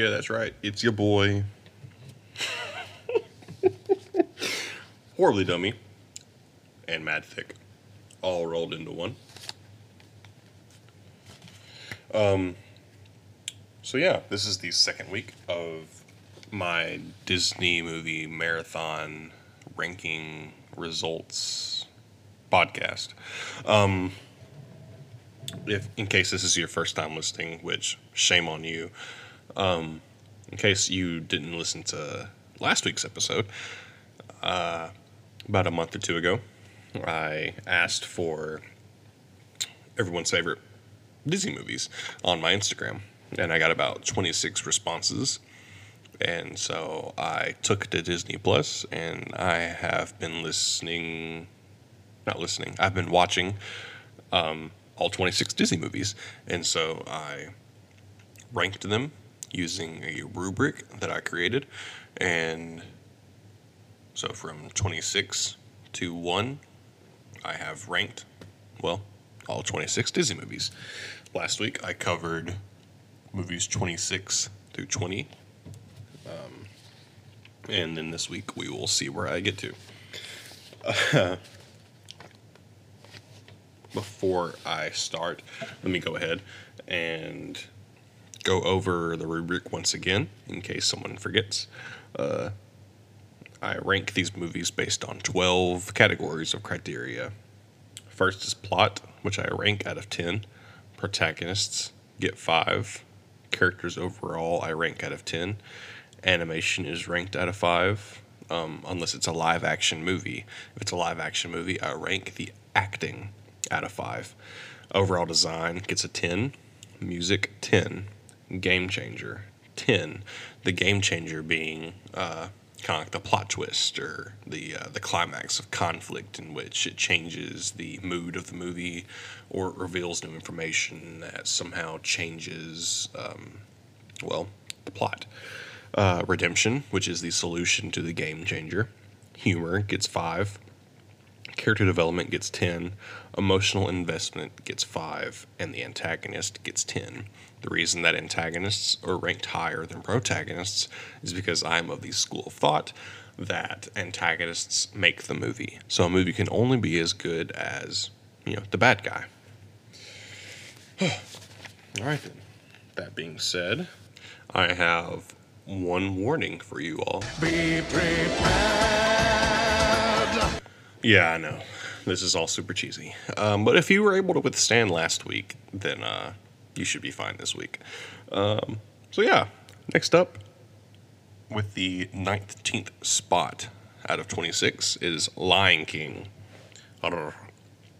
Yeah, that's right. It's your boy. Horribly dummy and mad thick, all rolled into one. Um. So yeah, this is the second week of my Disney movie marathon ranking results podcast. Um, if in case this is your first time listening, which shame on you. Um, in case you didn't listen to last week's episode, uh, about a month or two ago, I asked for everyone's favorite Disney movies on my Instagram, and I got about 26 responses. And so I took to Disney Plus, and I have been listening, not listening, I've been watching um, all 26 Disney movies. And so I ranked them using a rubric that I created. And so from 26 to 1, I have ranked, well, all 26 Disney movies. Last week I covered movies 26 through 20. Um, and then this week we will see where I get to. Uh, before I start, let me go ahead and go over the rubric once again in case someone forgets. Uh, I rank these movies based on 12 categories of criteria. First is plot, which I rank out of 10. Protagonists get 5. Characters overall, I rank out of 10. Animation is ranked out of 5, um, unless it's a live action movie. If it's a live action movie, I rank the acting out of 5. Overall design gets a 10. Music, 10. Game changer, 10. The game changer being uh, kind of like the plot twist or the uh, the climax of conflict in which it changes the mood of the movie or reveals new information that somehow changes um, well the plot. Uh, redemption which is the solution to the game changer. Humor gets five. Character development gets 10 emotional investment gets 5 and the antagonist gets 10 the reason that antagonists are ranked higher than protagonists is because I'm of the school of thought that antagonists make the movie. So a movie can only be as good as, you know, the bad guy. all right then. That being said, I have one warning for you all. Be prepared. Yeah, I know. This is all super cheesy. Um, but if you were able to withstand last week, then uh, you should be fine this week. Um, so yeah, next up with the 19th spot out of 26 is Lion King.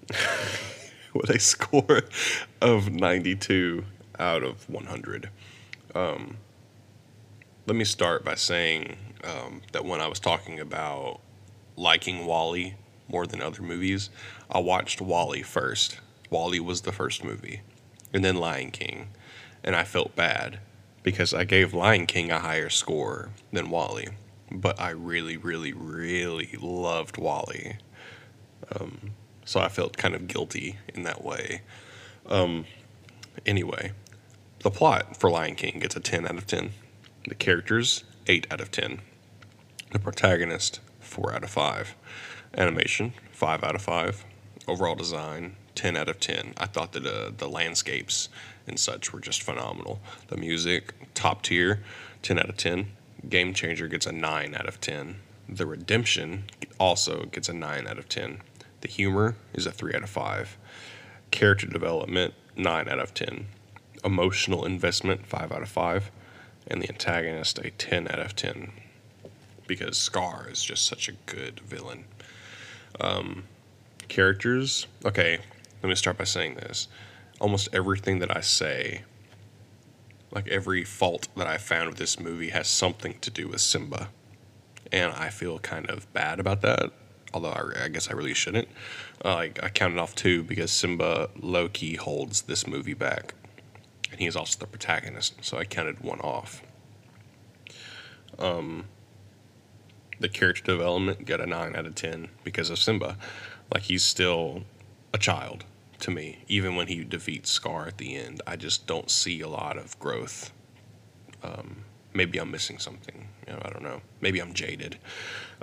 with a score of 92 out of 100. Um, let me start by saying um, that when I was talking about liking WALL-E more than other movies, I watched WALL-E first. WALL-E was the first movie and then Lion King. And I felt bad because I gave Lion King a higher score than WALL-E. But I really, really, really loved WALL-E. Um, so I felt kind of guilty in that way. Um, anyway, the plot for Lion King gets a 10 out of 10. The characters, 8 out of 10. The protagonist, 4 out of 5. Animation, 5 out of 5. Overall design, 10 out of 10. I thought that uh, the landscapes and such were just phenomenal. The music, top tier, 10 out of 10. Game Changer gets a 9 out of 10. The Redemption also gets a 9 out of 10. The humor is a 3 out of 5. Character development, 9 out of 10. Emotional investment, 5 out of 5. And the antagonist, a 10 out of 10. Because Scar is just such a good villain. Um, characters, okay, let me start by saying this. Almost everything that I say, like every fault that I found with this movie, has something to do with Simba. And I feel kind of bad about that, although I, I guess I really shouldn't. Uh, I, I counted off two because Simba low key holds this movie back. And he is also the protagonist, so I counted one off. Um, the character development got a 9 out of 10 because of Simba. Like, he's still a child to me. Even when he defeats Scar at the end, I just don't see a lot of growth Um, maybe I'm missing something. You know, I don't know. Maybe I'm jaded.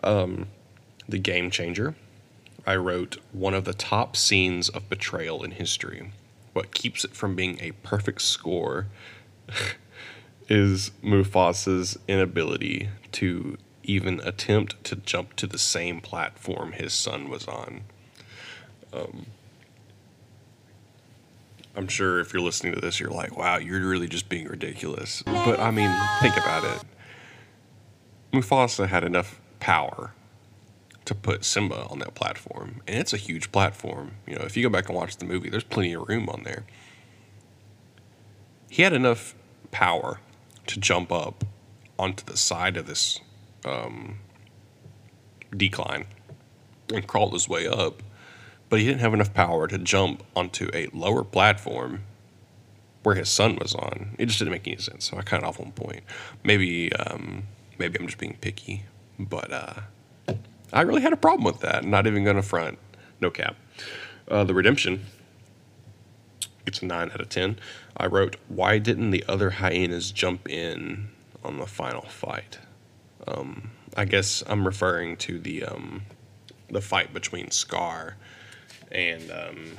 Um, the Game Changer. I wrote one of the top scenes of betrayal in history. What keeps it from being a perfect score is Mufasa's inability to even attempt to jump to the same platform his son was on. Um, I'm sure if you're listening to this, you're like, wow, you're really just being ridiculous. But I mean, think about it. Mufasa had enough power to put Simba on that platform, and it's a huge platform. You know, if you go back and watch the movie, there's plenty of room on there. He had enough power to jump up onto the side of this um, decline and crawl his way up but he didn't have enough power to jump onto a lower platform where his son was on. It just didn't make any sense. So I cut it off one point. Maybe um, maybe I'm just being picky, but uh, I really had a problem with that. Not even gonna front. No cap. Uh, the redemption. It's a nine out of ten. I wrote, "Why didn't the other hyenas jump in on the final fight?" Um, I guess I'm referring to the um, the fight between Scar and um,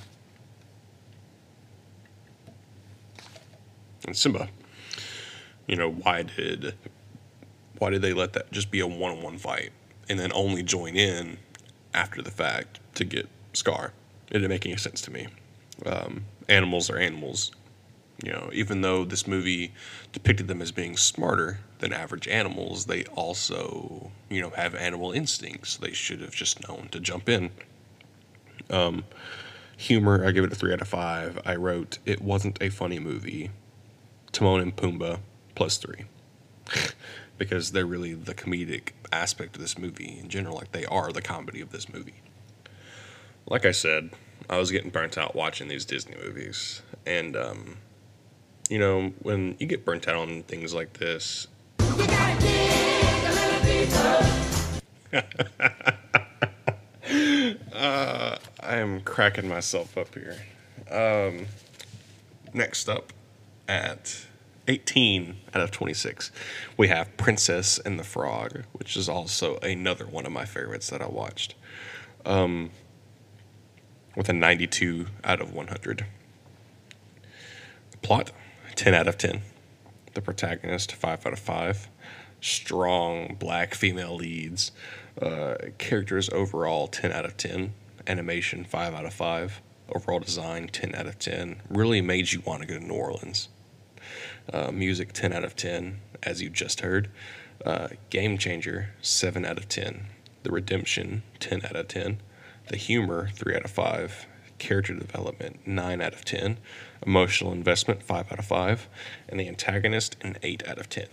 and Simba. You know, why did why did they let that just be a one-on-one fight and then only join in after the fact to get Scar? It didn't make any sense to me. Um, animals are animals. You know, even though this movie depicted them as being smarter than average animals, they also, you know, have animal instincts. They should have just known to jump in um, humor, I give it a three out of five. I wrote it wasn't a funny movie. Timon and Pumbaa plus three, because they're really the comedic aspect of this movie in general. Like they are the comedy of this movie. Like I said, I was getting burnt out watching these Disney movies, and um, you know when you get burnt out on things like this. uh, I am cracking myself up here. Um, next up, at 18 out of 26, we have Princess and the Frog, which is also another one of my favorites that I watched. Um, with a 92 out of 100. The plot, 10 out of 10. The protagonist, 5 out of 5. Strong black female leads. Uh, characters overall 10 out of 10. Animation 5 out of 5. Overall design 10 out of 10. Really made you want to go to New Orleans. Uh, music 10 out of 10, as you just heard. Uh, Game Changer 7 out of 10. The Redemption 10 out of 10. The Humor 3 out of 5. Character Development 9 out of 10. Emotional Investment 5 out of 5. And the Antagonist an 8 out of 10.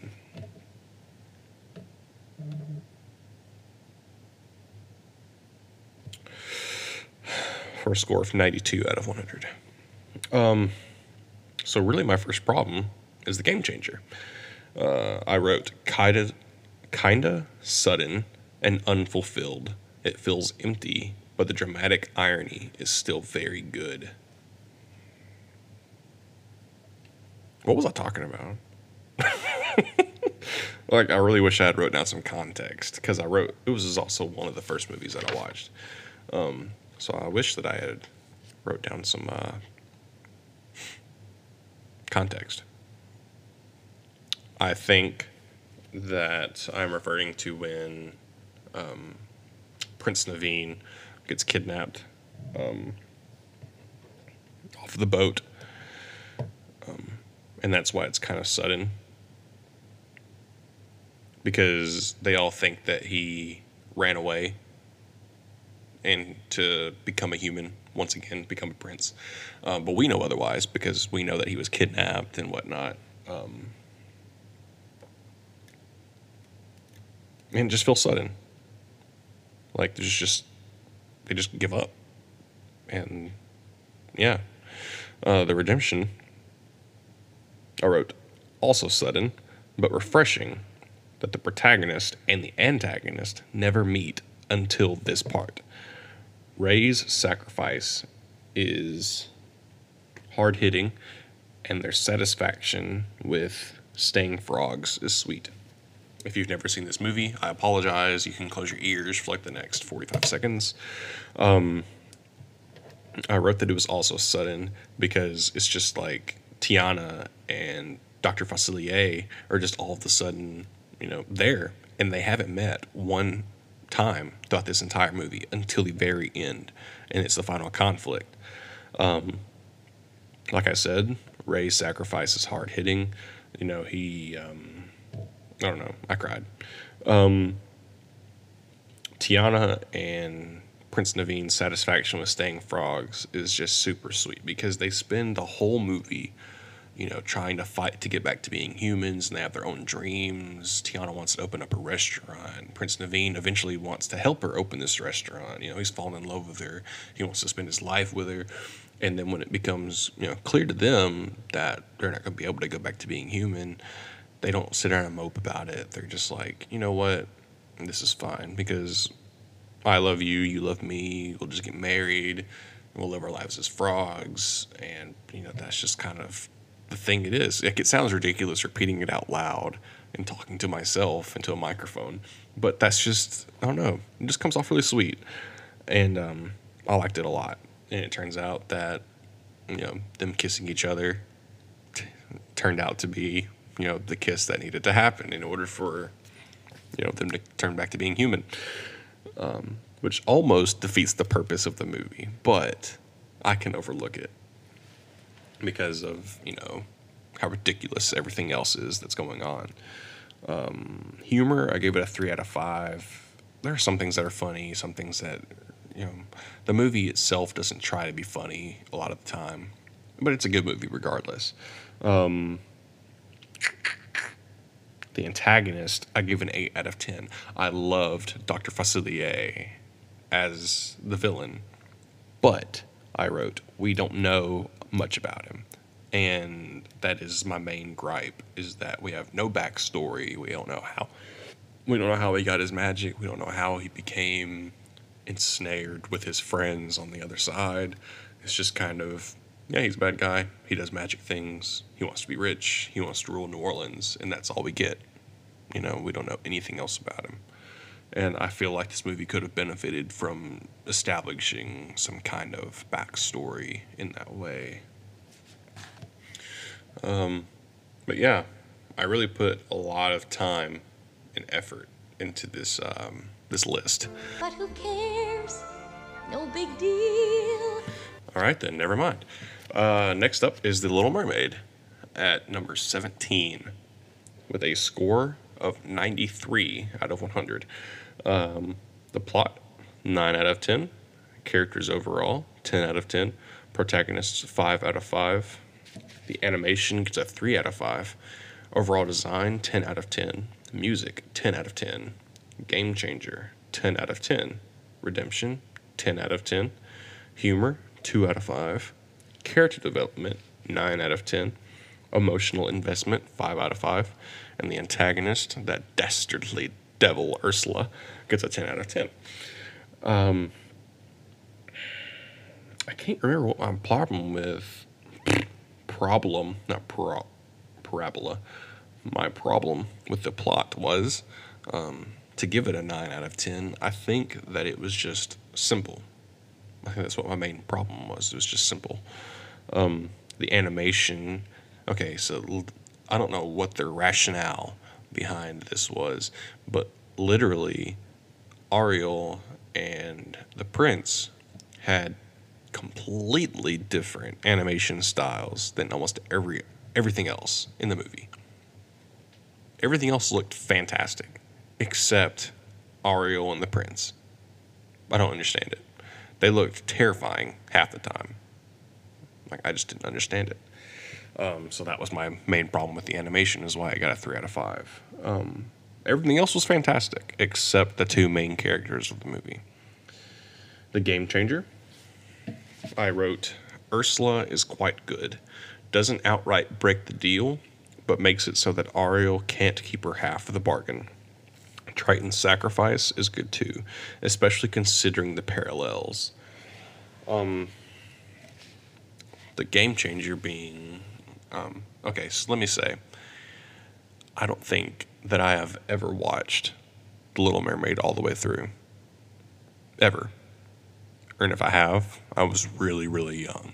For a score of 92 out of 100. Um, so really, my first problem is the game changer. Uh, I wrote kinda, kinda sudden and unfulfilled. It feels empty, but the dramatic irony is still very good. What was I talking about? like, I really wish I had wrote down some context because I wrote it was also one of the first movies that I watched. Um, so I wish that I had wrote down some uh, context. I think that I'm referring to when um, Prince Naveen gets kidnapped um, off the boat, um, and that's why it's kind of sudden. Because they all think that he ran away and to become a human once again, become a prince. Um, but we know otherwise because we know that he was kidnapped and whatnot. Um, and just feel sudden. Like there's just they just give up, and yeah, uh, the redemption. I wrote also sudden, but refreshing that the protagonist and the antagonist never meet until this part. Ray's sacrifice is hard hitting, and their satisfaction with Staying Frogs is sweet. If you've never seen this movie, I apologize. You can close your ears for like the next 45 seconds. Um, I wrote that it was also sudden because it's just like Tiana and Dr. Facilier are just all of a sudden, you know, there and they haven't met one time throughout this entire movie until the very end, and it's the final conflict. Um, like I said, Ray's sacrifice is hard hitting. You know, he, um, I don't know, I cried. Um, Tiana and Prince Naveen's satisfaction with staying frogs is just super sweet because they spend the whole movie you know, trying to fight to get back to being humans, and they have their own dreams. Tiana wants to open up a restaurant. Prince Naveen eventually wants to help her open this restaurant. You know, he's fallen in love with her. He wants to spend his life with her. And then when it becomes, you know, clear to them that they're not going to be able to go back to being human, they don't sit around and mope about it. They're just like, you know what, this is fine because I love you, you love me. We'll just get married. We'll live our lives as frogs, and you know that's just kind of the thing it is. Like it sounds ridiculous repeating it out loud and talking to myself into a microphone, but that's just I don't know. It just comes off really sweet, and um, I liked it a lot. And it turns out that you know them kissing each other t- turned out to be you know the kiss that needed to happen in order for you know them to turn back to being human, um, which almost defeats the purpose of the movie, but I can overlook it because of you know how ridiculous everything else is that's going on. Um, humor, I gave it a three out of five. There are some things that are funny, some things that you know the movie itself doesn't try to be funny a lot of the time, but it's a good movie regardless. Um, the antagonist, I give an eight out of ten. I loved Dr. Facilier as the villain, but I wrote we don't know much about him. And that is my main gripe is that we have no backstory. We don't know how we don't know how he got his magic. We don't know how he became ensnared with his friends on the other side. It's just kind of yeah, he's a bad guy. He does magic things. He wants to be rich. He wants to rule New Orleans, and that's all we get. You know, we don't know anything else about him. And I feel like this movie could have benefited from establishing some kind of backstory in that way. Um, but yeah, I really put a lot of time and effort into this um, this list. But who cares? No big deal. All right, then, never mind. Uh, next up is The Little Mermaid at number 17 with a score of 93 out of 100. Um, the plot, 9 out of 10. Characters overall, 10 out of 10. Protagonists, 5 out of 5. The animation gets a 3 out of 5. Overall design, 10 out of 10. Music, 10 out of 10. Game changer, 10 out of 10. Redemption, 10 out of 10. Humor, 2 out of 5. Character development, 9 out of 10. Emotional investment, 5 out of 5. And the antagonist, that dastardly devil Ursula, gets a 10 out of 10. Um, I can't remember what my problem with problem, not pro, parabola, my problem with the plot was. Um, to give it a 9 out of 10, I think that it was just simple. I think that's what my main problem was. It was just simple. Um, the animation, okay, so I don't know what their rationale behind this was, but literally, Ariel and the prince had completely different animation styles than almost every everything else in the movie. Everything else looked fantastic, except Ariel and the prince. I don't understand it. They looked terrifying half the time. Like I just didn't understand it. Um, so that was my main problem with the animation, is why I got a three out of five. Um, everything else was fantastic, except the two main characters of the movie. The game changer. I wrote, Ursula is quite good. Doesn't outright break the deal, but makes it so that Ariel can't keep her half of the bargain. Triton's sacrifice is good too, especially considering the parallels. Um, the game changer being, um, okay, so let me say, I don't think that I have ever watched The Little Mermaid all the way through. Ever. And if I have, I was really, really young.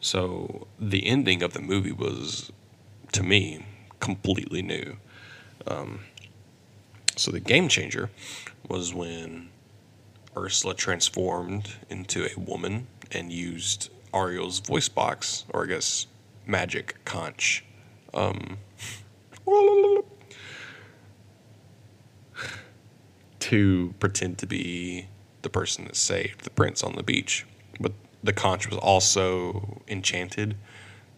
So the ending of the movie was, to me, completely new. Um, so the game changer was when Ursula transformed into a woman and used Ariel's voice box, or I guess magic conch. Um, to pretend to be the person that saved the prince on the beach. But the conch was also enchanted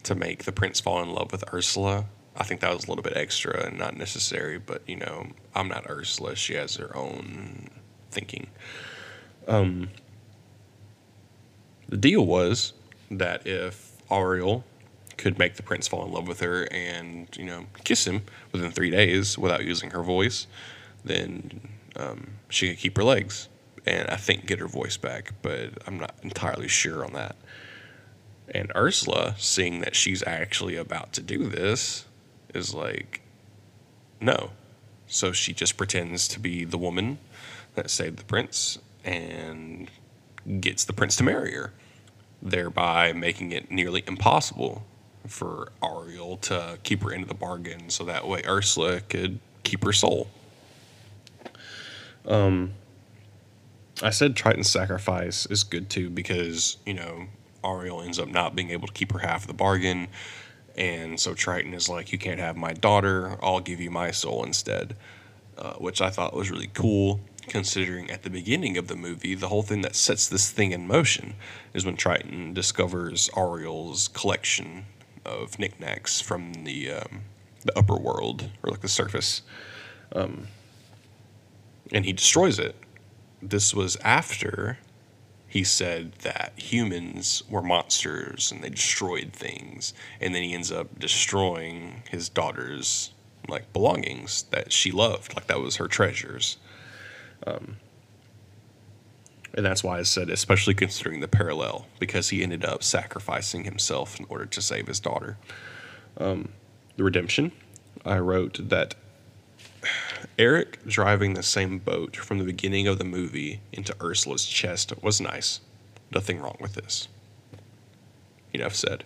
to make the prince fall in love with Ursula. I think that was a little bit extra and not necessary, but you know, I'm not Ursula. She has her own thinking. Um, the deal was that if Ariel could make the prince fall in love with her and you know kiss him within three days without using her voice, then um, she could keep her legs and I think get her voice back, but I'm not entirely sure on that. And Ursula, seeing that she's actually about to do this, is like, no. So she just pretends to be the woman that saved the prince and gets the prince to marry her, thereby making it nearly impossible for Ariel to keep her into the bargain so that way Ursula could keep her soul. Um, I said Triton's sacrifice is good too because, you know, Ariel ends up not being able to keep her half of the bargain. And so Triton is like, You can't have my daughter, I'll give you my soul instead. Uh, which I thought was really cool, considering at the beginning of the movie, the whole thing that sets this thing in motion is when Triton discovers Ariel's collection of knickknacks from the um, the upper world or like the surface, um, and he destroys it. This was after he said that humans were monsters and they destroyed things and then he ends up destroying his daughter's like belongings that she loved like that was her treasures. Um, and that's why i said especially considering the parallel because he ended up sacrificing himself in order to save his daughter um, the redemption i wrote that Eric driving the same boat from the beginning of the movie into Ursula's chest was nice. Nothing wrong with this. Enough said.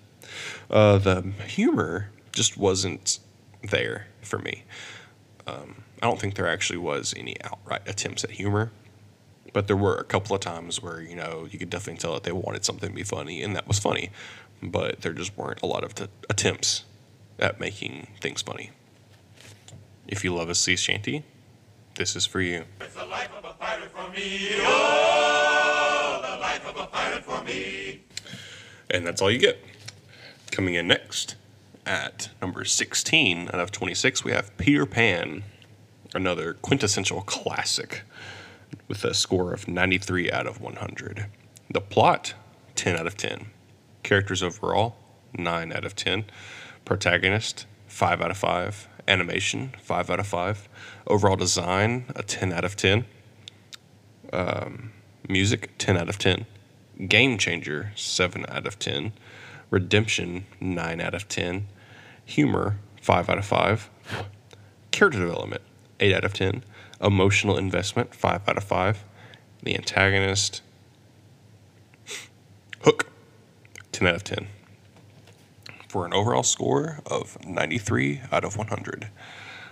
Uh, the humor just wasn't there for me. Um, I don't think there actually was any outright attempts at humor, but there were a couple of times where you know you could definitely tell that they wanted something to be funny, and that was funny, but there just weren't a lot of t- attempts at making things funny. If you love a sea shanty, this is for you. It's the life of a pirate for me. Oh, the life of a pirate for me. And that's all you get. Coming in next at number 16 out of 26, we have Peter Pan, another quintessential classic with a score of 93 out of 100. The plot, 10 out of 10. Characters overall, 9 out of 10. Protagonist, 5 out of 5 animation, 5 out of 5. Overall design, a 10 out of 10. Um, music, 10 out of 10. Game Changer, 7 out of 10. Redemption, 9 out of 10. Humor, 5 out of 5. Character development, 8 out of 10. Emotional investment, 5 out of 5. The antagonist, Hook, 10 out of 10 for an overall score of 93 out of 100.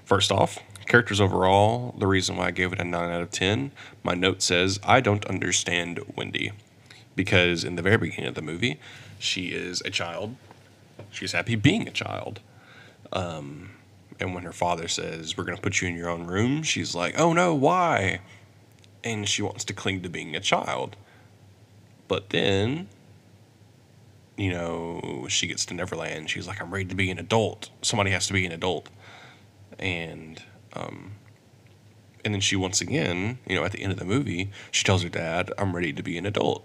First off, characters overall, the reason why I gave it a 9 out of 10, my note says, I don't understand Wendy. Because in the very beginning of the movie, she is a child. She's happy being a child. Um, and when her father says, We're going to put you in your own room, she's like, Oh no, why? And she wants to cling to being a child. But then you know, she gets to Neverland. She's like, I'm ready to be an adult. Somebody has to be an adult. And, um, and then she once again, you know, at the end of the movie, she tells her dad, I'm ready to be an adult.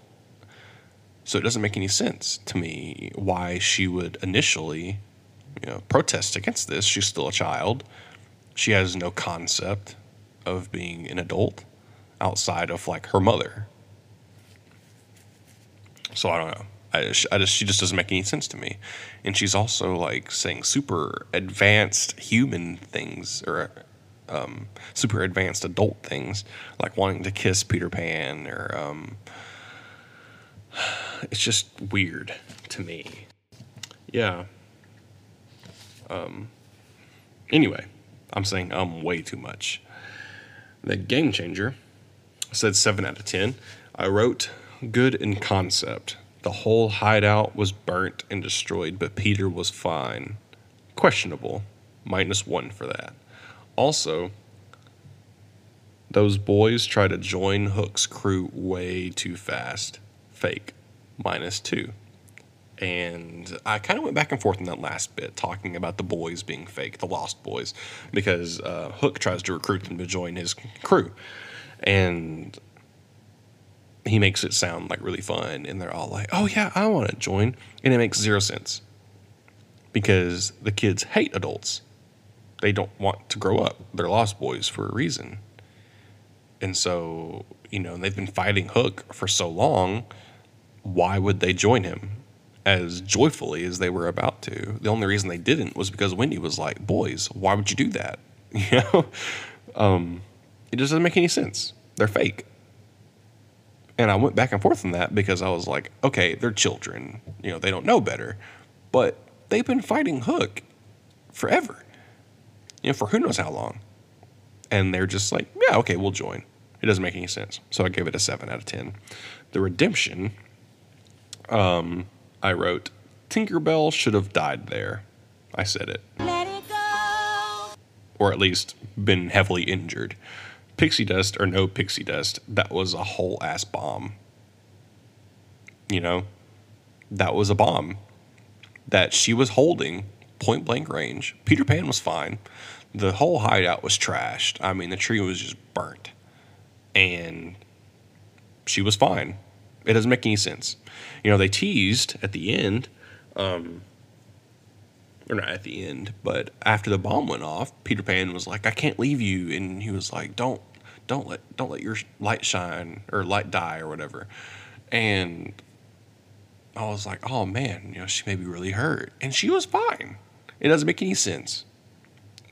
So it doesn't make any sense to me why she would initially, you know, protest against this. She's still a child. She has no concept of being an adult outside of like her mother. So I don't know I just, I just she just doesn't make any sense to me, and she's also like saying super advanced human things or um, super advanced adult things, like wanting to kiss Peter Pan or um, it's just weird to me. Yeah. Um. Anyway, I'm saying um way too much. The game changer said seven out of ten. I wrote good in concept. The whole hideout was burnt and destroyed, but Peter was fine. Questionable. Minus one for that. Also, those boys try to join Hook's crew way too fast. Fake. Minus two. And I kind of went back and forth in that last bit, talking about the boys being fake, the Lost Boys, because uh, Hook tries to recruit them to join his crew. And he makes it sound like really fun and they're all like oh yeah i want to join and it makes zero sense because the kids hate adults. They don't want to grow up. They're lost boys for a reason. And so you know they've been fighting hook for so long why would they join him as joyfully as they were about to the only reason they didn't was because wendy was like boys why would you do that you know um, it just doesn't make any sense they're fake and I went back and forth on that because I was like, okay, they're children. You know, they don't know better. But they've been fighting Hook forever. You know, for who knows how long. And they're just like, yeah, okay, we'll join. It doesn't make any sense. So I gave it a 7 out of 10. The Redemption, um, I wrote, Tinkerbell should have died there. I said it. Let it go. Or at least been heavily injured pixie dust or no pixie dust, that was a whole ass bomb. You know, that was a bomb that she was holding point blank range. Peter Pan was fine. The whole hideout was trashed. I mean, the tree was just burnt. And she was fine. It doesn't make any sense. You know, they teased at the end, um, or not at the end, but after the bomb went off, Peter Pan was like, "I can't leave you," and he was like, "Don't, don't let, don't let your light shine or light die or whatever." And I was like, "Oh man, you know, she may be really hurt," and she was fine. It doesn't make any sense.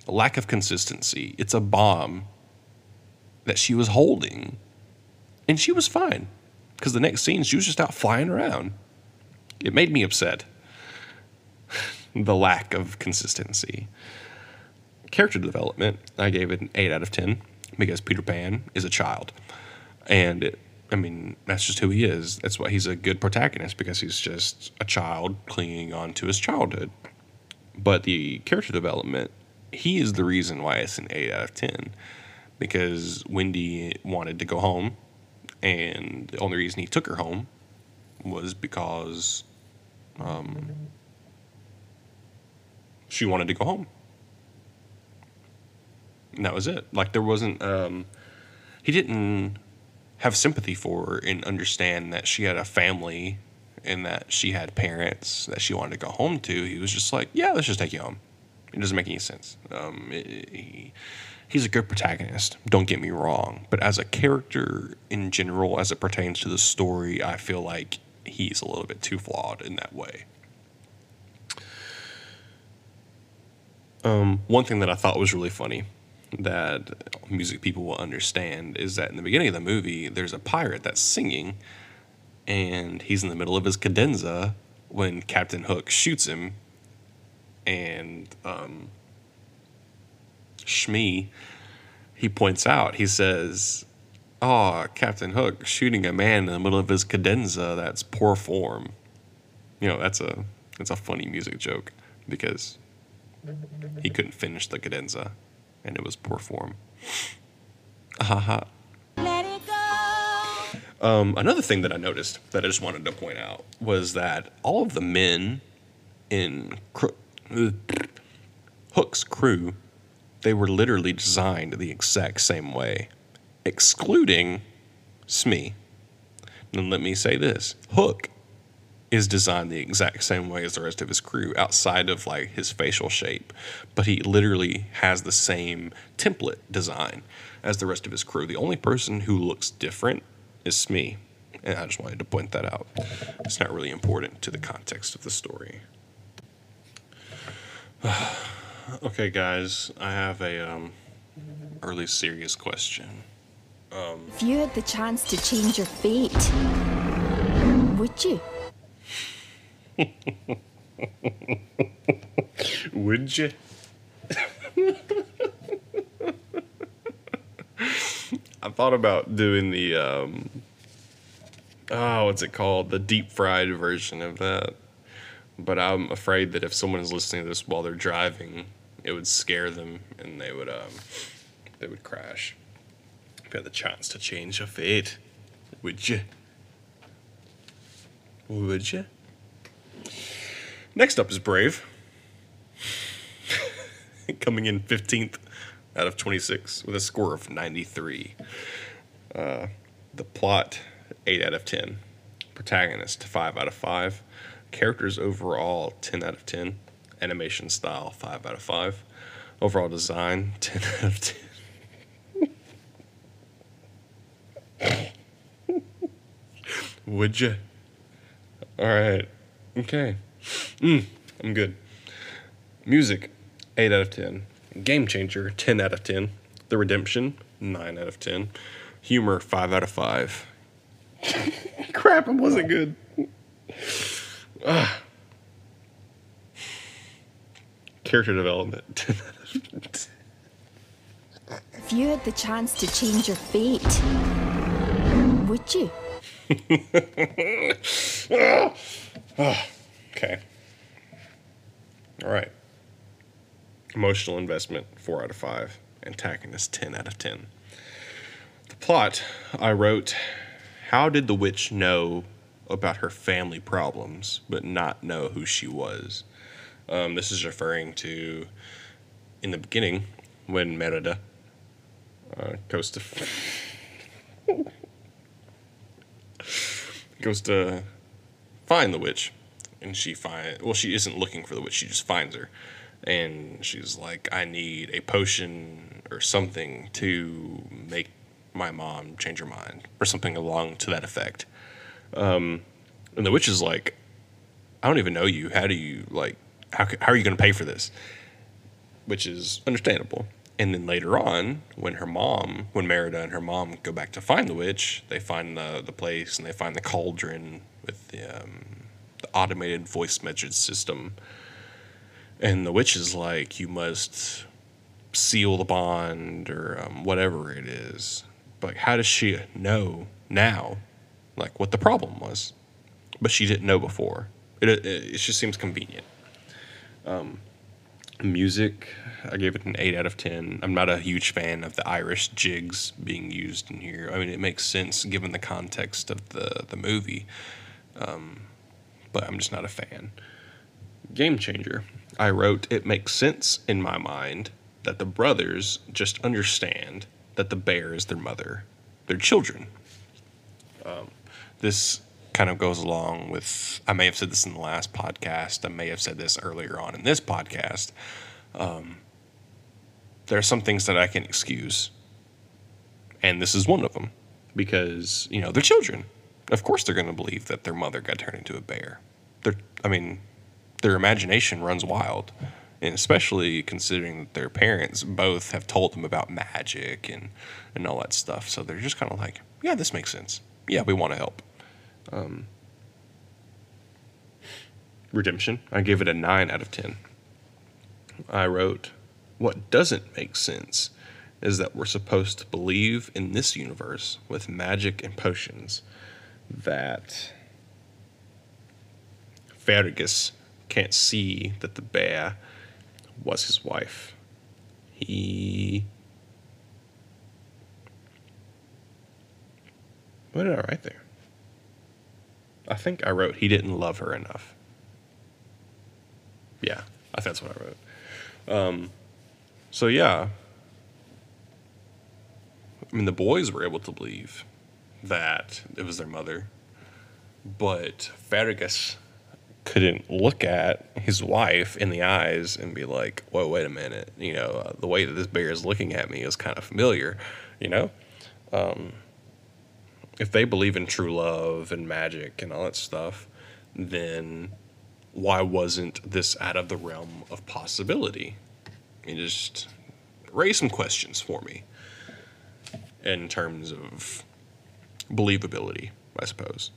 Lack of consistency. It's a bomb that she was holding, and she was fine because the next scene she was just out flying around. It made me upset the lack of consistency. Character development, I gave it an 8 out of 10 because Peter Pan is a child. And it, I mean, that's just who he is. That's why he's a good protagonist because he's just a child clinging on to his childhood. But the character development, he is the reason why it's an 8 out of 10 because Wendy wanted to go home. And the only reason he took her home was because um, she wanted to go home. And that was it. Like there wasn't um he didn't have sympathy for her and understand that she had a family and that she had parents that she wanted to go home to. He was just like, "Yeah, let's just take you home." It doesn't make any sense. Um, it- he, he's a good protagonist. Don't get me wrong, but as a character in general, as it pertains to the story, I feel like he's a little bit too flawed in that way. Um, one thing that I thought was really funny that music people will understand is that in the beginning of the movie, there's a pirate that's singing, and he's in the middle of his cadenza when Captain Hook shoots him, and um, Smee, he points out, he says, "Oh, Captain Hook shooting a man in the middle of his cadenza, that's poor form." You know, that's a that's a funny music joke because he couldn't finish the cadenza, and it was poor form. Haha. Let it go. Um, another thing that I noticed that I just wanted to point out was that all of the men in Cro- Hook's crew, they were literally designed the exact same way, excluding Smee. And let me say this: Hook is designed the exact same way as the rest of his crew, outside of like his facial shape, but he literally has the same template design as the rest of his crew. The only person who looks different is Smee, And I just wanted to point that out. It's not really important to the context of the story. okay, guys, I have a um, early serious question. If you had the chance to change your fate, would you? Would you? I thought about doing the um oh, what's it called? The deep fried version of that. But I'm afraid that if someone is listening to this while they're driving, it would scare them and they would um they would crash. If you had the chance to change your fate, would you? Would you? Next up is Brave. Coming in 15th out of 26 with a score of 93. Uh, the plot, 8 out of 10. Protagonist, 5 out of 5. Characters overall, 10 out of 10. Animation style, 5 out of 5. Overall design, 10 out of 10. Would you? All right. Okay. Mm, I'm good. Music, 8 out of 10. Game Changer, 10 out of 10. The Redemption, 9 out of 10. Humor, 5 out of 5. Crap, it wasn't good. Ah. Character development, 10 out of 10. If you had the chance to change your fate, would you? Okay. All right. Emotional investment, 4 out of 5. Antagonist, 10 out of 10. The plot I wrote How did the witch know about her family problems, but not know who she was? Um, this is referring to in the beginning when Merida uh, goes to. goes to find the witch. And she find well she isn't looking for the witch she just finds her. And she's like i need a potion or something to make my mom change her mind or something along to that effect. Um, and the witch is like i don't even know you. How do you like how, how are you going to pay for this? Which is understandable. And then later on when her mom when merida and her mom go back to find the witch they find the, the place and they find the cauldron with the, um, the automated voice message system. And the witch is like you must seal the bond or um, whatever it is. But how does she know now like what the problem was? But she didn't know before. It, it, it just seems convenient um, music i gave it an 8 out of 10 i'm not a huge fan of the irish jigs being used in here. I mean it makes sense given the context of the, the movie um, but i'm just not a fan. Game changer. I wrote it makes sense in my mind that the brothers just understand that the bear is their mother their children. Um, this kind of goes along with i may have said this in the last podcast i may have said this earlier on in this podcast um, there are some things that i can excuse and this is one of them because you know they're children. Of course they're going to believe that their mother got turned into a bear. They're i mean their imagination runs wild and especially considering that their parents both have told them about magic and and all that stuff so they're just kind of like yeah this makes sense. Yeah we want to help um, redemption i gave it a 9 out of 10 i wrote what doesn't make sense is that we're supposed to believe in this universe with magic and potions that Fergus can't see that the bear was his wife. He. What did I write there? I think I wrote he didn't love her enough. Yeah, I think that's what I wrote. Um, so yeah, I mean the boys were able to believe that it was their mother, but Fergus couldn't look at his wife in the eyes and be like, "Whoa, wait a minute! You know, uh, the way that this bear is looking at me is kind of familiar." You know, um, if they believe in true love and magic and all that stuff, then why wasn't this out of the realm of possibility? I just raise some questions for me in terms of believability, I suppose.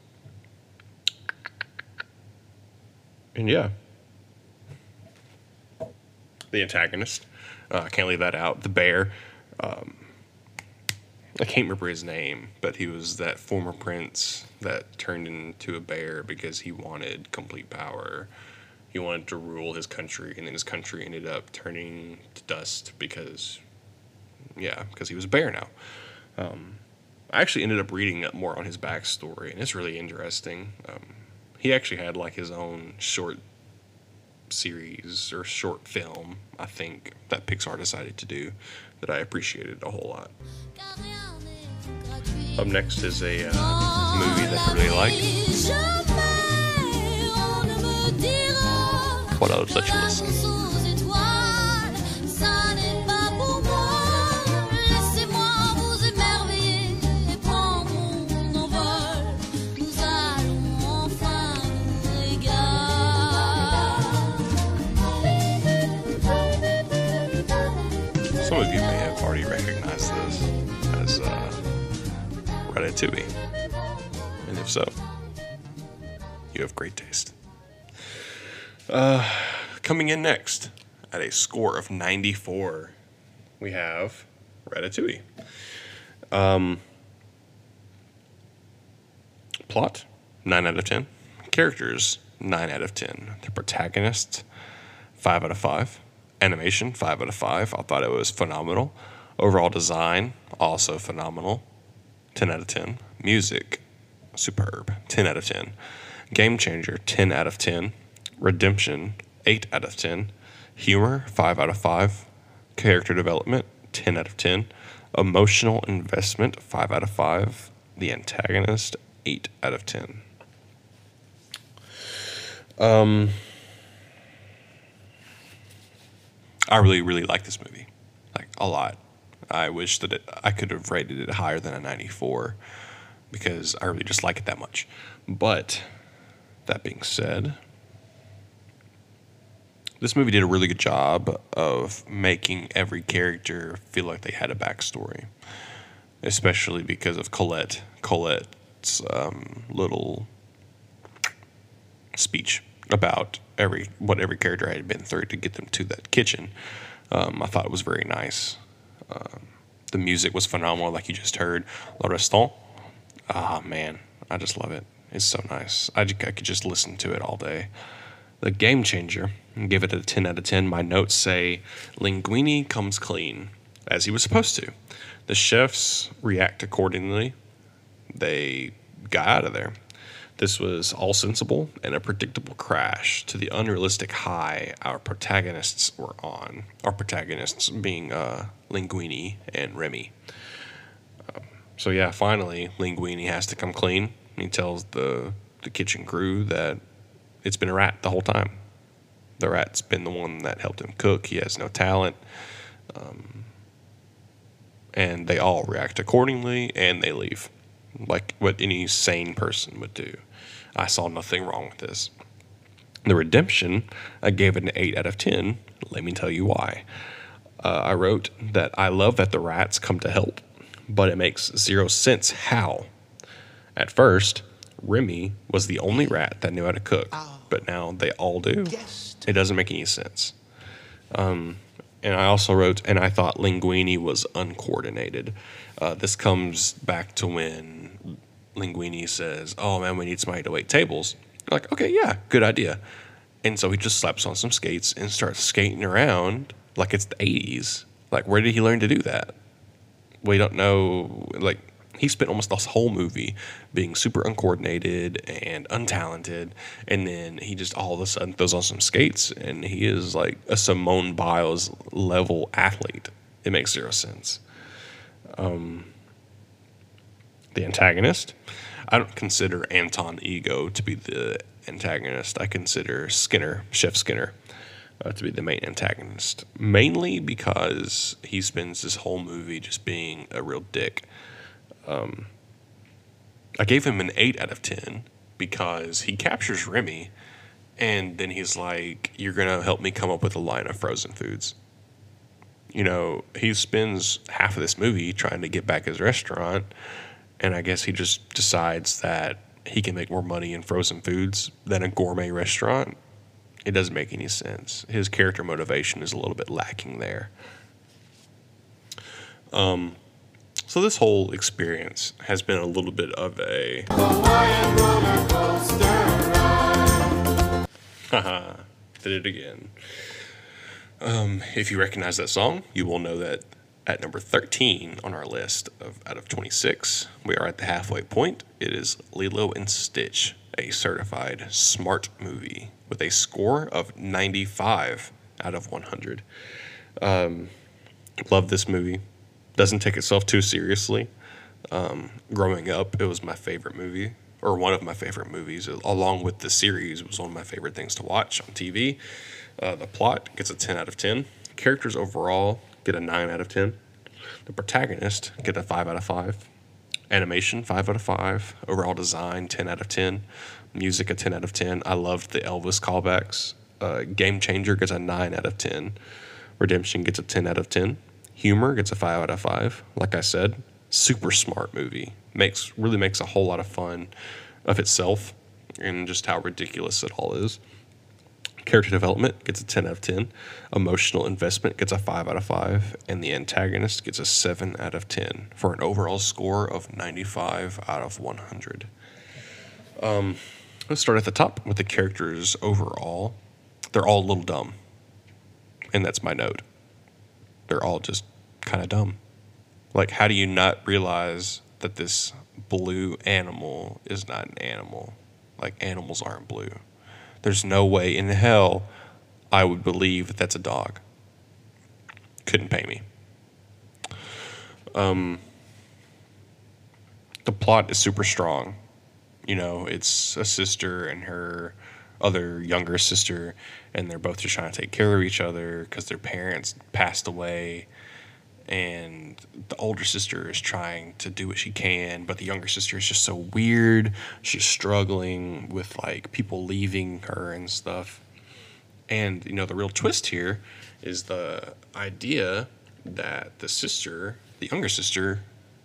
And yeah, the antagonist, uh, I can't leave that out. The bear, um, I can't remember his name, but he was that former prince that turned into a bear because he wanted complete power. He wanted to rule his country, and then his country ended up turning to dust because, yeah, because he was a bear now. Um, I actually ended up reading up more on his backstory, and it's really interesting. Um, he actually had like his own short series or short film, I think, that Pixar decided to do that I appreciated a whole lot. Up next is a uh, movie that I really like. What else let you listen? Ratatouille. And if so, you have great taste. Uh, coming in next at a score of 94, we have Ratatouille. Um, plot 9 out of 10. Characters 9 out of 10. The protagonist 5 out of 5. Animation 5 out of 5. I thought it was phenomenal. Overall design also phenomenal. 10 out of 10. Music superb. 10 out of 10. Game changer 10 out of 10. Redemption 8 out of 10. Humor 5 out of 5. Character development 10 out of 10. Emotional investment 5 out of 5. The antagonist 8 out of 10. Um, I really, really like this movie, like a lot. I wish that it, I could have rated it higher than a 94 because I really just like it that much. But that being said, this movie did a really good job of making every character feel like they had a backstory, especially because of Colette. Colette's um, little speech about every what every character had been through to get them to that kitchen. Um, I thought it was very nice. The music was phenomenal, like you just heard. Le Restaurant. Ah, man, I just love it. It's so nice. I, I could just listen to it all day. The Game Changer, give it a 10 out of 10. My notes say Linguini comes clean, as he was supposed to. The chefs react accordingly. They got out of there. This was all sensible and a predictable crash to the unrealistic high our protagonists were on. Our protagonists being uh, Linguini and Remy. Um, so yeah, finally Linguini has to come clean. He tells the the kitchen crew that it's been a rat the whole time. The rat's been the one that helped him cook. He has no talent. Um, and they all react accordingly and they leave like what any sane person would do. I saw nothing wrong with this. The Redemption, I gave it an 8 out of 10. Let me tell you why. Uh, I wrote that I love that the rats come to help, but it makes zero sense how. At first, Remy was the only rat that knew how to cook, but now they all do. It doesn't make any sense. Um, and I also wrote, and I thought Linguini was uncoordinated. Uh, this comes back to when Linguini says, "Oh man, we need somebody to wait tables." like, okay, yeah, good idea. And so he just slaps on some skates and starts skating around like it's the '80s. Like, where did he learn to do that? We don't know. Like, he spent almost this whole movie being super uncoordinated and untalented, and then he just all of a sudden throws on some skates, and he is like a Simone Biles level athlete. It makes zero sense. Um, the antagonist. I don't consider Anton Ego to be the antagonist. I consider Skinner, Chef Skinner, uh, to be the main antagonist, mainly because he spends this whole movie just being a real dick. Um, I gave him an 8 out of 10 because he captures Remy and then he's like, You're going to help me come up with a line of frozen foods. You know, he spends half of this movie trying to get back his restaurant, and I guess he just decides that he can make more money in frozen foods than a gourmet restaurant. It doesn't make any sense. His character motivation is a little bit lacking there. Um, so this whole experience has been a little bit of a haha did it again. Um, if you recognize that song, you will know that at number 13 on our list of out of 26, we are at the halfway point. It is Lilo and Stitch, a certified smart movie with a score of 95 out of 100. Um, love this movie doesn't take itself too seriously. Um, growing up, it was my favorite movie, or one of my favorite movies, along with the series. It was one of my favorite things to watch on TV. Uh, the plot gets a 10 out of 10. Characters overall get a 9 out of 10. The protagonist get a 5 out of 5. Animation, 5 out of 5. Overall design, 10 out of 10. Music, a 10 out of 10. I loved the Elvis callbacks. Uh, Game Changer gets a 9 out of 10. Redemption gets a 10 out of 10. Humor gets a five out of five. Like I said, super smart movie. Makes really makes a whole lot of fun of itself and just how ridiculous it all is. Character development gets a 10 out of 10. Emotional investment gets a 5 out of 5. And the antagonist gets a 7 out of 10 for an overall score of 95 out of 100. Um, let's start at the top with the characters overall. They're all a little dumb. And that's my note they're all just kind of dumb. Like, how do you not realize that this blue animal is not an animal? Like, animals aren't blue. There's no way in hell I would believe that that's a dog. Couldn't pay me. Um, the plot is super strong. You know, it's a sister and her other younger sister, and they're both just trying to take care of each other because their parents passed away. And the older sister is trying to do what she can, but the younger sister is just so weird. She's struggling with like people leaving her and stuff. And you know, the real twist here is the idea that the sister, the younger sister,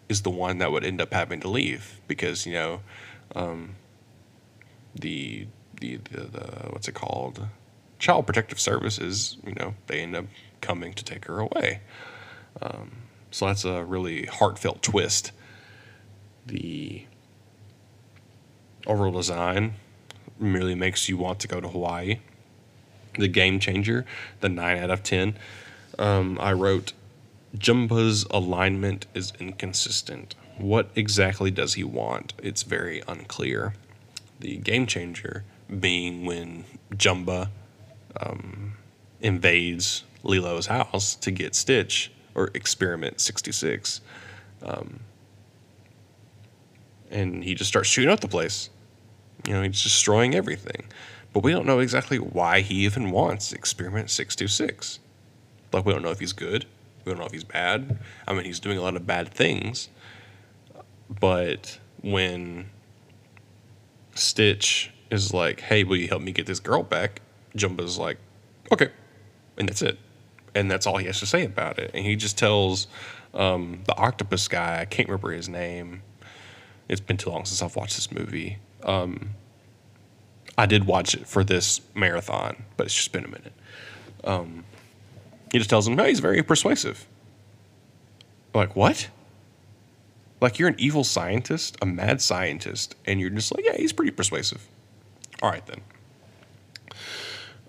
is the one that would end up having to leave because you know um, the the, the, the what's it called child protective services you know they end up coming to take her away um, so that's a really heartfelt twist. The overall design merely makes you want to go to hawaii. The game changer the 9 out of 10 um, i wrote jumba's alignment is inconsistent. What exactly does he want? It's very unclear. The game changer being when Jumba um, invades Lilo's house to get Stitch or Experiment 66. Um, and he just starts shooting up the place. You know, he's destroying everything. But we don't know exactly why he even wants Experiment 626. Like, we don't know if he's good. We don't know if he's bad. I mean, he's doing a lot of bad things. But when Stitch is like, "Hey, will you help me get this girl back?" Jumba's like, "Okay," and that's it, and that's all he has to say about it. And he just tells um, the octopus guy, I can't remember his name. It's been too long since I've watched this movie. Um, I did watch it for this marathon, but it's just been a minute. Um, he just tells him, "Hey, he's very persuasive." Like what? Like you're an evil scientist, a mad scientist, and you're just like, yeah, he's pretty persuasive. All right then.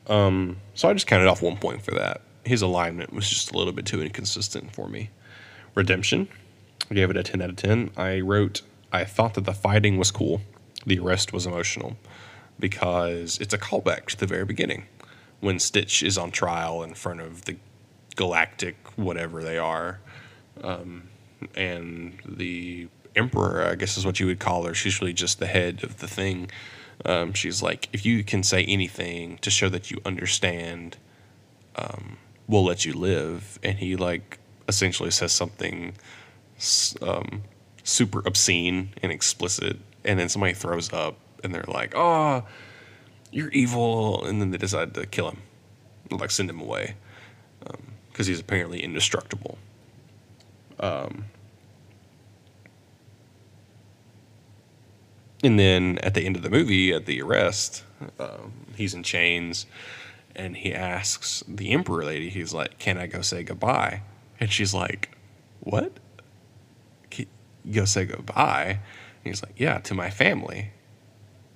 Um, so I just counted off one point for that. His alignment was just a little bit too inconsistent for me. Redemption, I gave it a 10 out of 10. I wrote, I thought that the fighting was cool. The arrest was emotional because it's a callback to the very beginning when Stitch is on trial in front of the galactic whatever they are. Um, and the emperor, I guess is what you would call her. She's really just the head of the thing. Um, she's like, if you can say anything to show that you understand, um, we'll let you live. And he like essentially says something um, super obscene and explicit, and then somebody throws up, and they're like, "Oh, you're evil," and then they decide to kill him, like send him away, because he's apparently indestructible. Um, and then at the end of the movie, at the arrest, um, he's in chains, and he asks the emperor lady, he's like, "Can I go say goodbye?" And she's like, "What? Can you go say goodbye?" And he's like, "Yeah, to my family."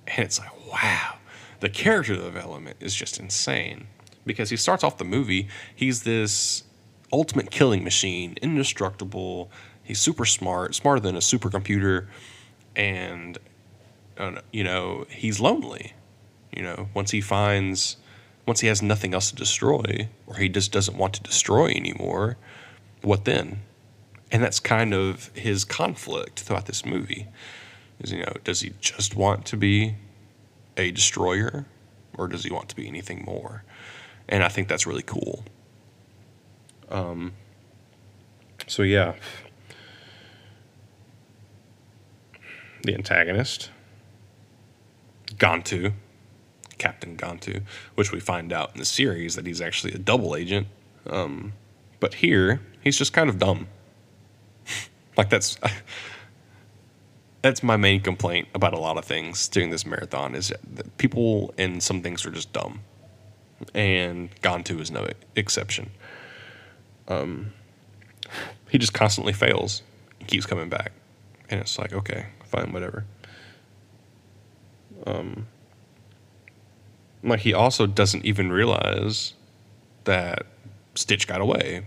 And it's like, wow, the character development is just insane because he starts off the movie, he's this ultimate killing machine, indestructible. He's super smart, smarter than a supercomputer, and uh, you know he's lonely. You know, once he finds, once he has nothing else to destroy, or he just doesn't want to destroy anymore, what then? And that's kind of his conflict throughout this movie. Is you know, does he just want to be a destroyer, or does he want to be anything more? And I think that's really cool. Um. So yeah, the antagonist, Gantu, Captain Gantu, which we find out in the series that he's actually a double agent. Um, but here, he's just kind of dumb. like that's that's my main complaint about a lot of things during this marathon is that people and some things are just dumb, and Gantu is no exception. Um, he just constantly fails, and keeps coming back, and it's like okay, fine, whatever. Um, like he also doesn't even realize that Stitch got away,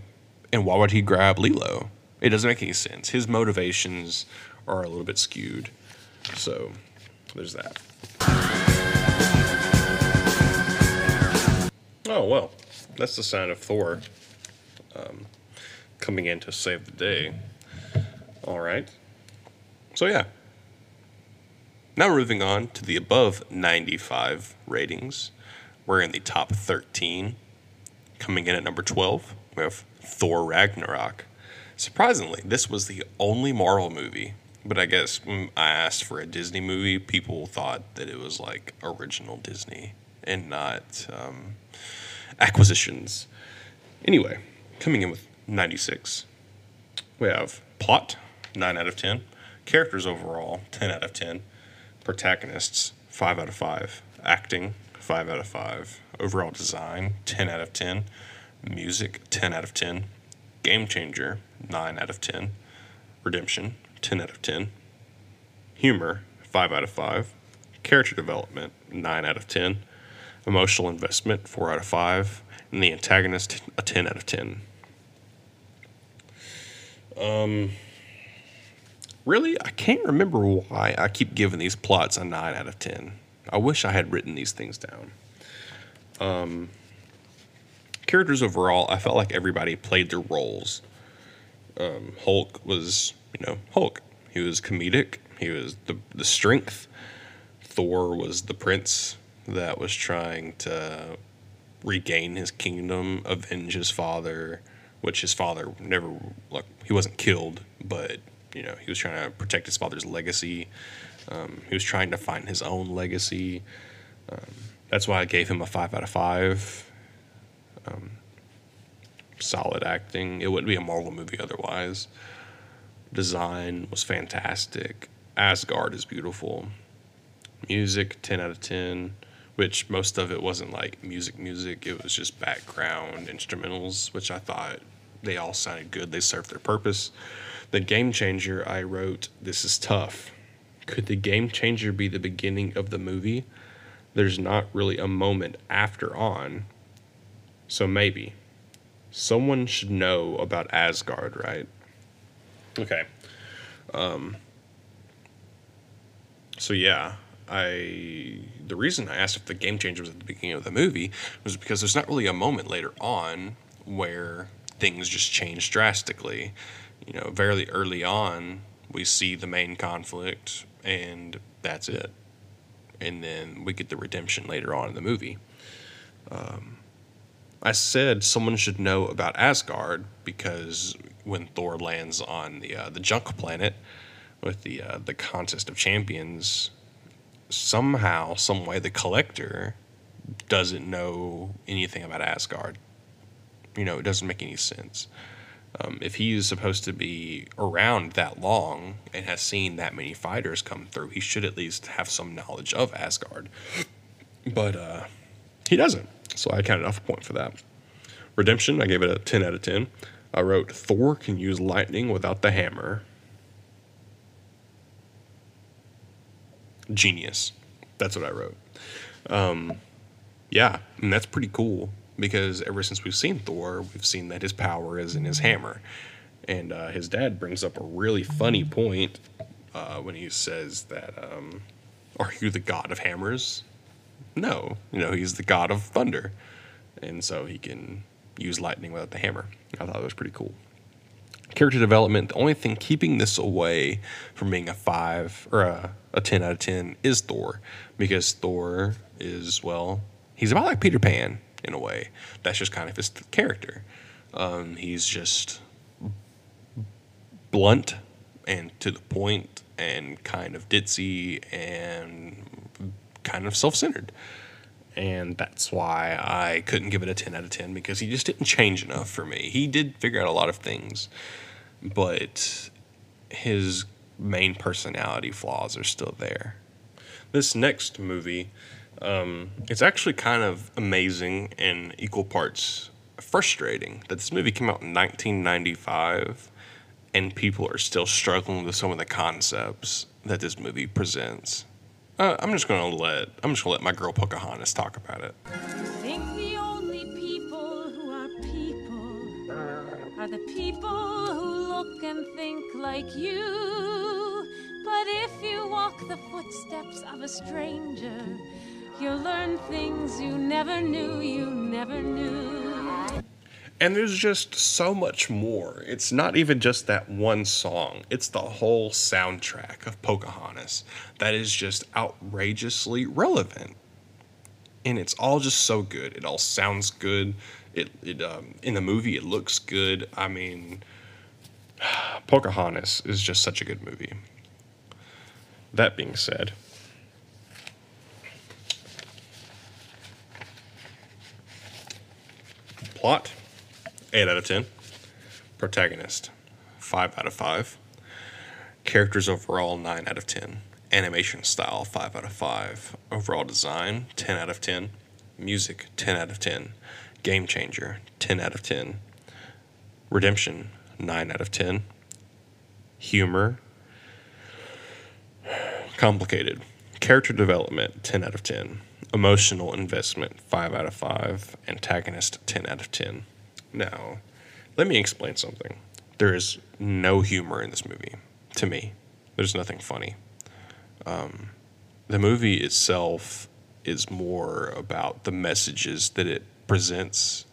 and why would he grab Lilo? It doesn't make any sense. His motivations are a little bit skewed. So there's that. Oh, well, that's the sign of Thor um, coming in to save the day. All right. So, yeah. Now moving on to the above 95 ratings. We're in the top 13. Coming in at number 12, we have Thor Ragnarok. Surprisingly, this was the only Marvel movie but I guess when I asked for a Disney movie, people thought that it was like original Disney and not um, acquisitions. Anyway, coming in with 96, we have plot, 9 out of 10. Characters overall, 10 out of 10. Protagonists, 5 out of 5. Acting, 5 out of 5. Overall design, 10 out of 10. Music, 10 out of 10. Game Changer, 9 out of 10. Redemption, 10 out of 10. Humor, 5 out of 5. Character development, 9 out of 10. Emotional investment, 4 out of 5. And the antagonist, a 10 out of 10. Um, really, I can't remember why I keep giving these plots a 9 out of 10. I wish I had written these things down. Um, characters overall, I felt like everybody played their roles. Um, Hulk was you know, Hulk. He was comedic. He was the the strength. Thor was the prince that was trying to regain his kingdom, avenge his father, which his father never like he wasn't killed, but you know he was trying to protect his father's legacy. Um, he was trying to find his own legacy. Um, that's why I gave him a five out of five. Um, solid acting. It wouldn't be a Marvel movie otherwise design was fantastic. Asgard is beautiful. Music, 10 out of 10, which most of it wasn't like music, music. It was just background instrumentals, which I thought they all sounded good. They served their purpose. The game changer, I wrote, This is tough. Could the game changer be the beginning of the movie? There's not really a moment after on. So maybe. Someone should know about Asgard, right? Okay. Um, so yeah, I the reason I asked if the game changer was at the beginning of the movie was because there's not really a moment later on where things just change drastically. You know, very early on, we see the main conflict, and that's it. And then we get the redemption later on in the movie. Um, I said someone should know about Asgard because when Thor lands on the uh, the junk planet, with the uh, the contest of champions, somehow, some way, the collector doesn't know anything about Asgard. You know, it doesn't make any sense. Um, if he is supposed to be around that long and has seen that many fighters come through, he should at least have some knowledge of Asgard. But uh, he doesn't. So I counted off a point for that. Redemption, I gave it a 10 out of 10. I wrote Thor can use lightning without the hammer. Genius. That's what I wrote. Um, yeah, and that's pretty cool because ever since we've seen Thor, we've seen that his power is in his hammer. And uh, his dad brings up a really funny point uh, when he says that, um, Are you the god of hammers? No, you know, he's the god of thunder. And so he can use lightning without the hammer. I thought that was pretty cool. Character development, the only thing keeping this away from being a 5 or a, a 10 out of 10 is Thor. Because Thor is, well, he's about like Peter Pan in a way. That's just kind of his character. Um, he's just blunt and to the point and kind of ditzy and kind of self centered. And that's why I couldn't give it a 10 out of 10 because he just didn't change enough for me. He did figure out a lot of things, but his main personality flaws are still there. This next movie um, it's actually kind of amazing and equal parts frustrating that this movie came out in 1995 and people are still struggling with some of the concepts that this movie presents. Uh, I'm just gonna let I'm just gonna let my girl Pocahontas talk about it. are the people who look and think like you. But if you walk the footsteps of a stranger, You'll learn things you never knew, you never knew. And there's just so much more. It's not even just that one song, it's the whole soundtrack of Pocahontas that is just outrageously relevant. And it's all just so good. It all sounds good. It, it um, in the movie it looks good. I mean, Pocahontas is just such a good movie. That being said, Plot 8 out of 10. Protagonist 5 out of 5. Characters overall 9 out of 10. Animation style 5 out of 5. Overall design 10 out of 10. Music 10 out of 10. Game changer 10 out of 10. Redemption 9 out of 10. Humor complicated. Character development 10 out of 10 emotional investment 5 out of 5 antagonist 10 out of 10 now let me explain something. There is no humor in this movie to me. There's nothing funny. Um, the movie itself is more about the messages that it presents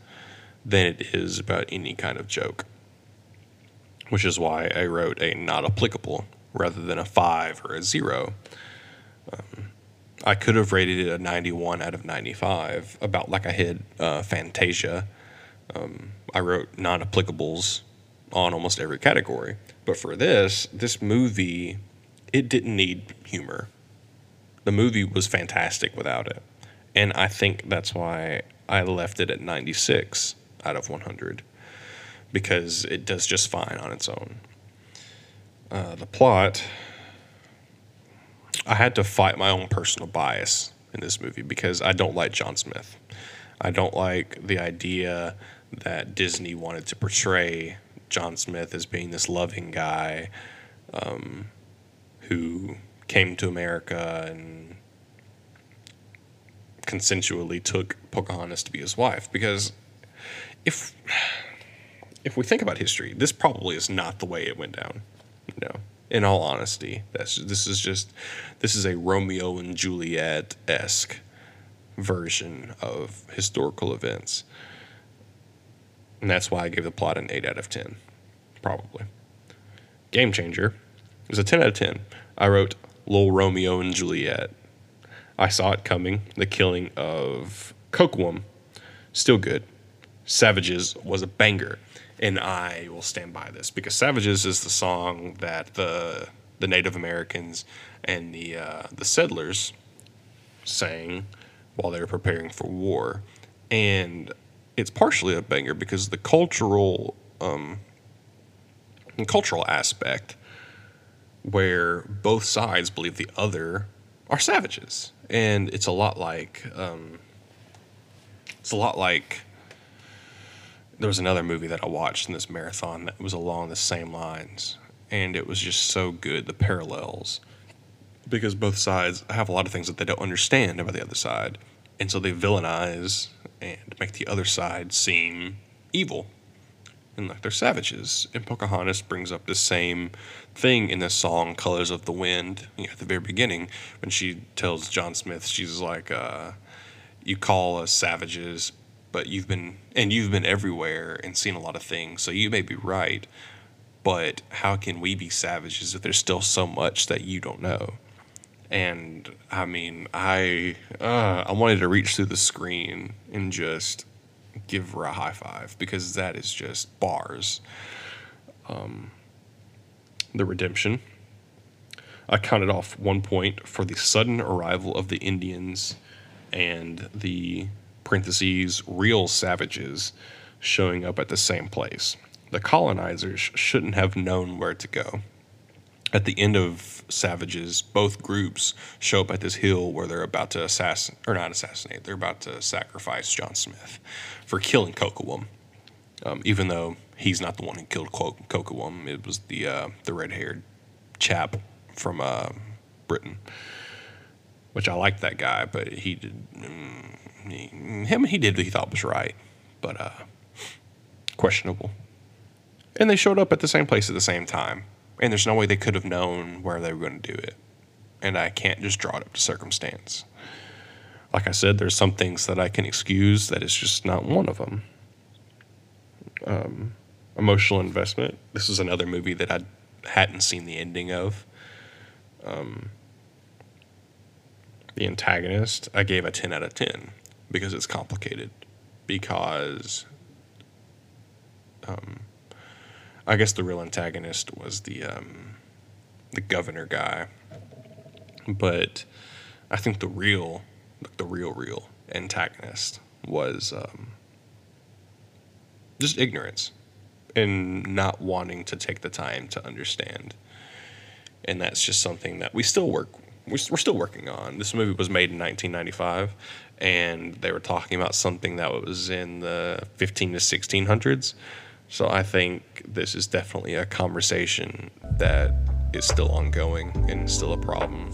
than it is about any kind of joke which is why i wrote a not applicable rather than a 5 or a 0 um, I could have rated it a 91 out of 95, about like I hit uh, Fantasia. Um, I wrote non applicables on almost every category. But for this, this movie, it didn't need humor. The movie was fantastic without it. And I think that's why I left it at 96 out of 100, because it does just fine on its own. Uh, the plot I had to fight my own personal bias in this movie because I don't like John Smith. I don't like the idea that Disney wanted to portray John Smith as being this loving guy um, who came to America and consensually took Pocahontas to be his wife. Because if if we think about history, this probably is not the way it went down. You know in all honesty. That's this is just this is a Romeo and Juliet esque version of historical events. And that's why I gave the plot an 8 out of 10, probably. Game Changer is a 10 out of 10. I wrote Lil Romeo and Juliet. I saw it coming. The killing of Kocoum, still good. Savages was a banger and I will stand by this because Savages is the song that the the Native Americans and the uh, the settlers sang while they were preparing for war, and it's partially a banger because the cultural um, the cultural aspect where both sides believe the other are savages, and it's a lot like um, it's a lot like there was another movie that I watched in this marathon that was along the same lines, and it was just so good the parallels because both sides have a lot of things that they don't understand about the other side, and so they villainize and make the other side seem evil and like they're savages. And Pocahontas brings up the same thing in this song, "Colors of the Wind," you know, at the very beginning when she tells John Smith, she's like, uh, "You call us savages, but you've been and you've been everywhere and seen a lot of things, so you may be right." But how can we be savages if there's still so much that you don't know? And I mean, I uh, I wanted to reach through the screen and just give her a high five because that is just bars. Um, the redemption. I counted off one point for the sudden arrival of the Indians and the parentheses real savages showing up at the same place. The colonizers shouldn't have known where to go at the end of Savages, both groups show up at this hill where they're about to assassinate, or not assassinate, they're about to sacrifice John Smith for killing Kocoum. Um, even though he's not the one who killed Kocoum, it was the uh, the red haired chap from uh, Britain, which I liked that guy, but he did mm, him he did what he thought was right, but uh, questionable. And they showed up at the same place at the same time and there's no way they could have known where they were going to do it. And I can't just draw it up to circumstance. Like I said, there's some things that I can excuse that is just not one of them. Um, emotional investment. This is another movie that I hadn't seen the ending of. Um, the antagonist, I gave a 10 out of 10 because it's complicated. Because um, I guess the real antagonist was the um, the governor guy, but I think the real the real real antagonist was um, just ignorance and not wanting to take the time to understand. And that's just something that we still work we're still working on. This movie was made in 1995, and they were talking about something that was in the 15 to 1600s. So I think this is definitely a conversation that is still ongoing and still a problem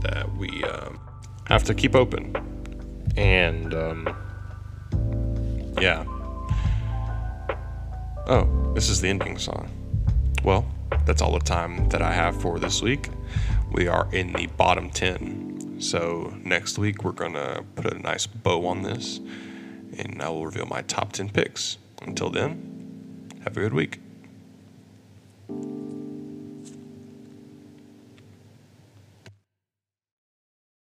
that we um, have to keep open. And um, yeah. Oh, this is the ending song. Well, that's all the time that I have for this week. We are in the bottom 10. So next week we're gonna put a nice bow on this, and I will reveal my top ten picks. Until then, have a good week.